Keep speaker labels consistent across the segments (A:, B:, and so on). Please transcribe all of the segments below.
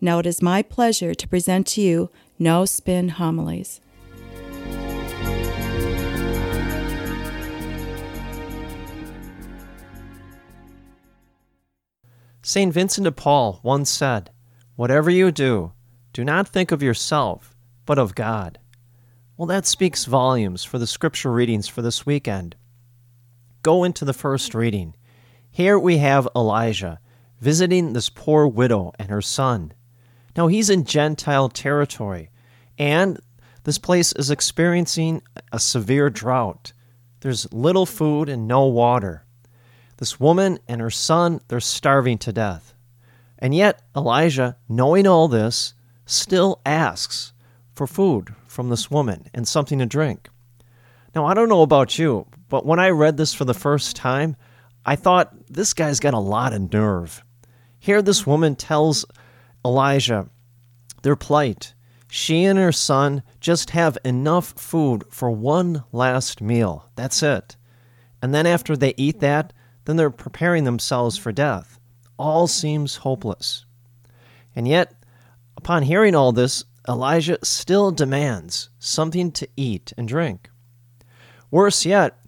A: Now it is my pleasure to present to you No Spin Homilies.
B: St. Vincent de Paul once said, Whatever you do, do not think of yourself, but of God. Well, that speaks volumes for the scripture readings for this weekend. Go into the first reading. Here we have Elijah visiting this poor widow and her son. Now, he's in Gentile territory, and this place is experiencing a severe drought. There's little food and no water. This woman and her son, they're starving to death. And yet, Elijah, knowing all this, still asks for food from this woman and something to drink. Now, I don't know about you, but when I read this for the first time, I thought this guy's got a lot of nerve. Here, this woman tells Elijah their plight. She and her son just have enough food for one last meal. That's it. And then after they eat that, then they're preparing themselves for death. All seems hopeless. And yet, upon hearing all this, Elijah still demands something to eat and drink. Worse yet,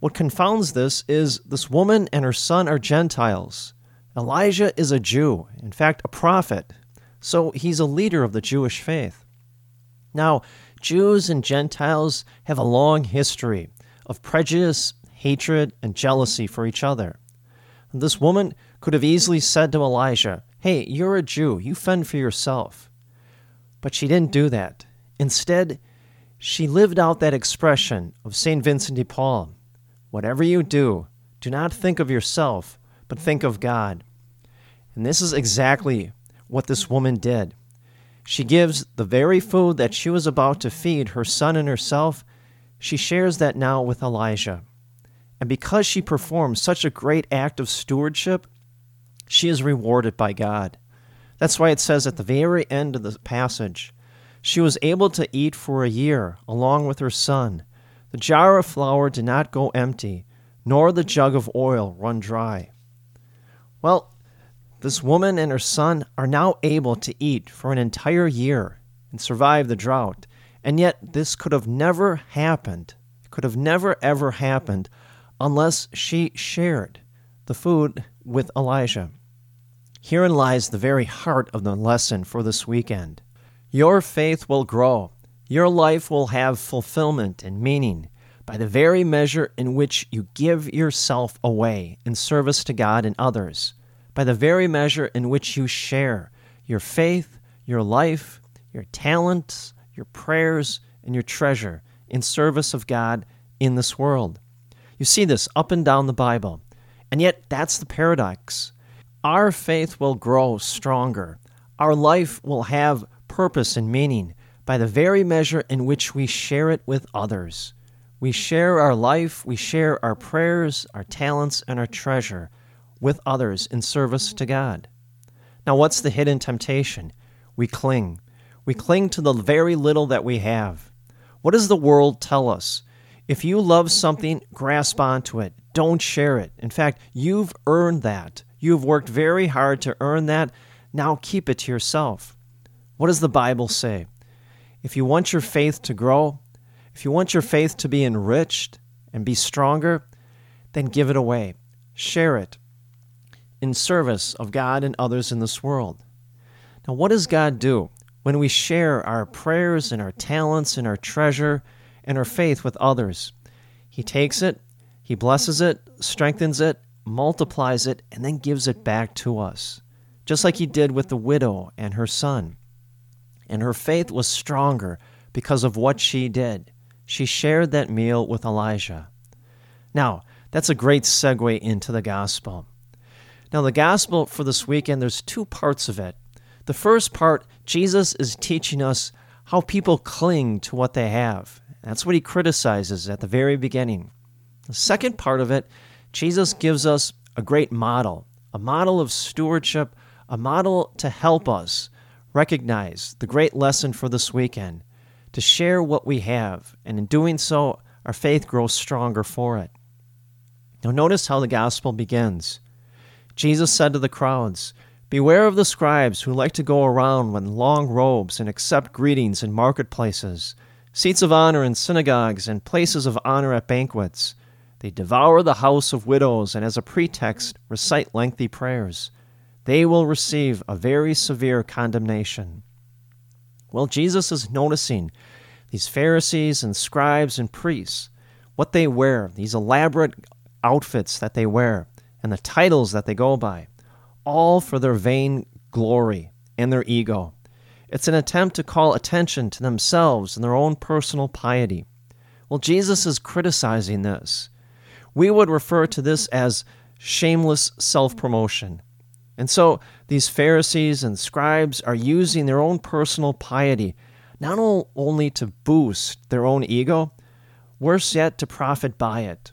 B: what confounds this is this woman and her son are Gentiles. Elijah is a Jew, in fact, a prophet, so he's a leader of the Jewish faith. Now, Jews and Gentiles have a long history of prejudice, hatred, and jealousy for each other. This woman could have easily said to Elijah, Hey, you're a Jew, you fend for yourself. But she didn't do that. Instead, she lived out that expression of St. Vincent de Paul Whatever you do, do not think of yourself, but think of God. And this is exactly what this woman did. She gives the very food that she was about to feed her son and herself, she shares that now with Elijah. And because she performed such a great act of stewardship, she is rewarded by God. That's why it says at the very end of the passage, she was able to eat for a year along with her son. The jar of flour did not go empty, nor the jug of oil run dry. Well, this woman and her son are now able to eat for an entire year and survive the drought. And yet, this could have never happened. It could have never, ever happened unless she shared the food with Elijah. Herein lies the very heart of the lesson for this weekend. Your faith will grow. Your life will have fulfillment and meaning by the very measure in which you give yourself away in service to God and others, by the very measure in which you share your faith, your life, your talents, your prayers, and your treasure in service of God in this world. You see this up and down the Bible. And yet, that's the paradox. Our faith will grow stronger. Our life will have purpose and meaning by the very measure in which we share it with others. We share our life, we share our prayers, our talents, and our treasure with others in service to God. Now, what's the hidden temptation? We cling. We cling to the very little that we have. What does the world tell us? If you love something, grasp onto it. Don't share it. In fact, you've earned that. You've worked very hard to earn that. Now keep it to yourself. What does the Bible say? If you want your faith to grow, if you want your faith to be enriched and be stronger, then give it away. Share it in service of God and others in this world. Now, what does God do when we share our prayers and our talents and our treasure and our faith with others? He takes it, He blesses it, strengthens it, multiplies it, and then gives it back to us, just like he did with the widow and her son. And her faith was stronger because of what she did. She shared that meal with Elijah. Now, that's a great segue into the gospel. Now, the gospel for this weekend, there's two parts of it. The first part, Jesus is teaching us how people cling to what they have. That's what he criticizes at the very beginning. The second part of it, Jesus gives us a great model, a model of stewardship, a model to help us recognize the great lesson for this weekend, to share what we have, and in doing so, our faith grows stronger for it. Now, notice how the gospel begins. Jesus said to the crowds, Beware of the scribes who like to go around in long robes and accept greetings in marketplaces, seats of honor in synagogues, and places of honor at banquets. They devour the house of widows and, as a pretext, recite lengthy prayers. They will receive a very severe condemnation. Well, Jesus is noticing these Pharisees and scribes and priests, what they wear, these elaborate outfits that they wear, and the titles that they go by, all for their vain glory and their ego. It's an attempt to call attention to themselves and their own personal piety. Well, Jesus is criticizing this. We would refer to this as shameless self promotion. And so these Pharisees and scribes are using their own personal piety not only to boost their own ego, worse yet, to profit by it.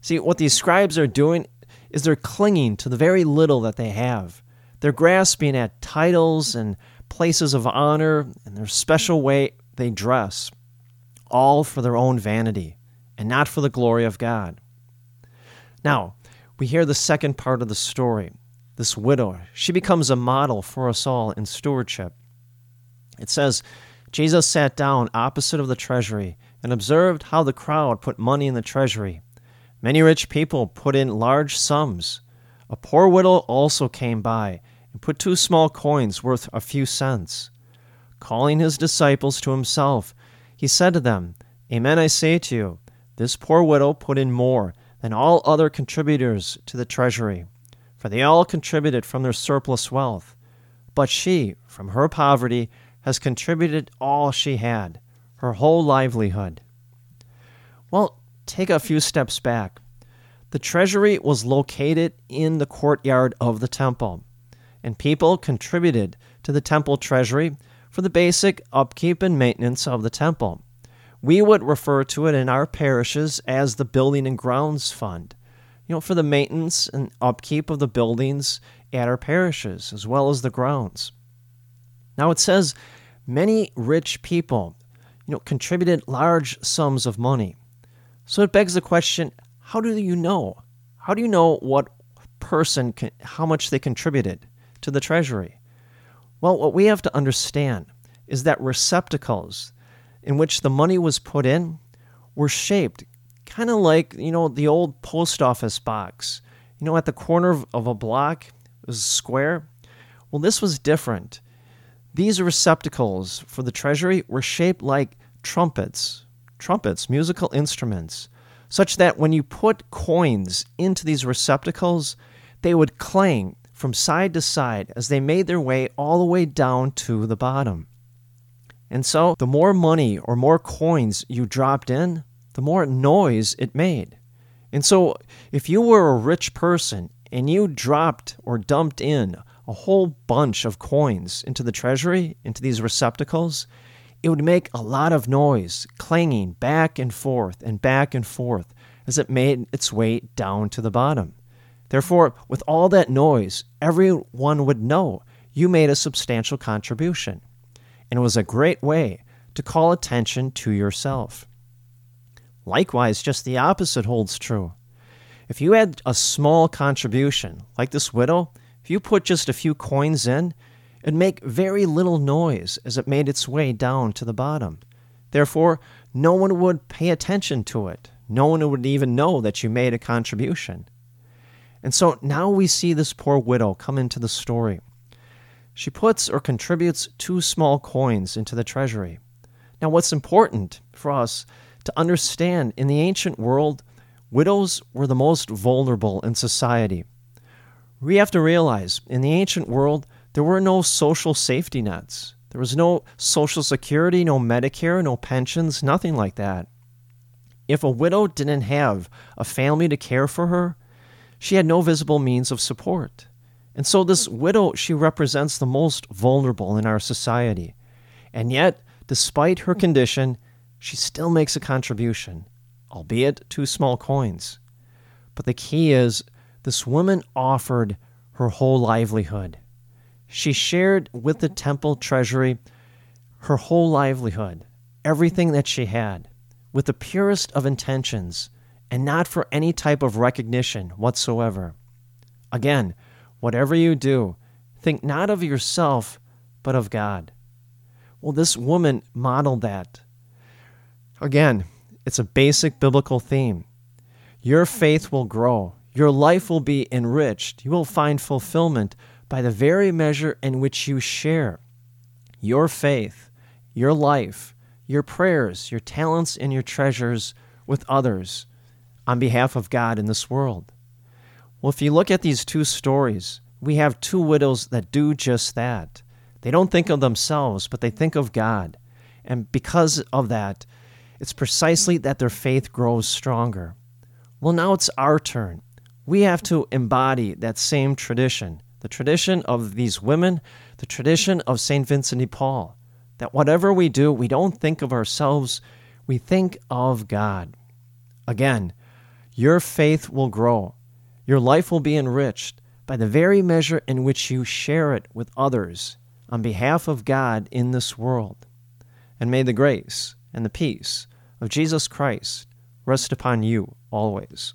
B: See, what these scribes are doing is they're clinging to the very little that they have. They're grasping at titles and places of honor and their special way they dress, all for their own vanity and not for the glory of God. Now, we hear the second part of the story. This widow, she becomes a model for us all in stewardship. It says, Jesus sat down opposite of the treasury and observed how the crowd put money in the treasury. Many rich people put in large sums. A poor widow also came by and put two small coins worth a few cents. Calling his disciples to himself, he said to them, Amen, I say to you, this poor widow put in more than all other contributors to the treasury, for they all contributed from their surplus wealth. But she, from her poverty, has contributed all she had, her whole livelihood. Well, take a few steps back. The treasury was located in the courtyard of the temple, and people contributed to the temple treasury for the basic upkeep and maintenance of the temple. We would refer to it in our parishes as the Building and Grounds Fund, you know, for the maintenance and upkeep of the buildings at our parishes as well as the grounds. Now it says many rich people, you know, contributed large sums of money. So it begs the question how do you know? How do you know what person, can, how much they contributed to the treasury? Well, what we have to understand is that receptacles in which the money was put in were shaped kind of like, you know, the old post office box. You know, at the corner of, of a block, it was a square. Well, this was different. These receptacles for the treasury were shaped like trumpets, trumpets, musical instruments, such that when you put coins into these receptacles, they would clang from side to side as they made their way all the way down to the bottom. And so, the more money or more coins you dropped in, the more noise it made. And so, if you were a rich person and you dropped or dumped in a whole bunch of coins into the treasury, into these receptacles, it would make a lot of noise, clanging back and forth and back and forth as it made its way down to the bottom. Therefore, with all that noise, everyone would know you made a substantial contribution. And it was a great way to call attention to yourself. Likewise, just the opposite holds true. If you had a small contribution, like this widow, if you put just a few coins in, It'd make very little noise as it made its way down to the bottom. Therefore, no one would pay attention to it. No one would even know that you made a contribution. And so now we see this poor widow come into the story. She puts or contributes two small coins into the treasury. Now, what's important for us to understand in the ancient world, widows were the most vulnerable in society. We have to realize in the ancient world, there were no social safety nets. There was no Social Security, no Medicare, no pensions, nothing like that. If a widow didn't have a family to care for her, she had no visible means of support. And so this widow, she represents the most vulnerable in our society. And yet, despite her condition, she still makes a contribution, albeit two small coins. But the key is this woman offered her whole livelihood. She shared with the temple treasury her whole livelihood, everything that she had, with the purest of intentions, and not for any type of recognition whatsoever. Again, whatever you do, think not of yourself, but of God. Well, this woman modeled that. Again, it's a basic biblical theme. Your faith will grow, your life will be enriched, you will find fulfillment by the very measure in which you share your faith, your life, your prayers, your talents, and your treasures with others on behalf of God in this world. Well, if you look at these two stories, we have two widows that do just that. They don't think of themselves, but they think of God. And because of that, it's precisely that their faith grows stronger. Well, now it's our turn. We have to embody that same tradition the tradition of these women, the tradition of St. Vincent de Paul, that whatever we do, we don't think of ourselves, we think of God. Again, your faith will grow, your life will be enriched by the very measure in which you share it with others on behalf of God in this world. And may the grace and the peace of Jesus Christ rest upon you always.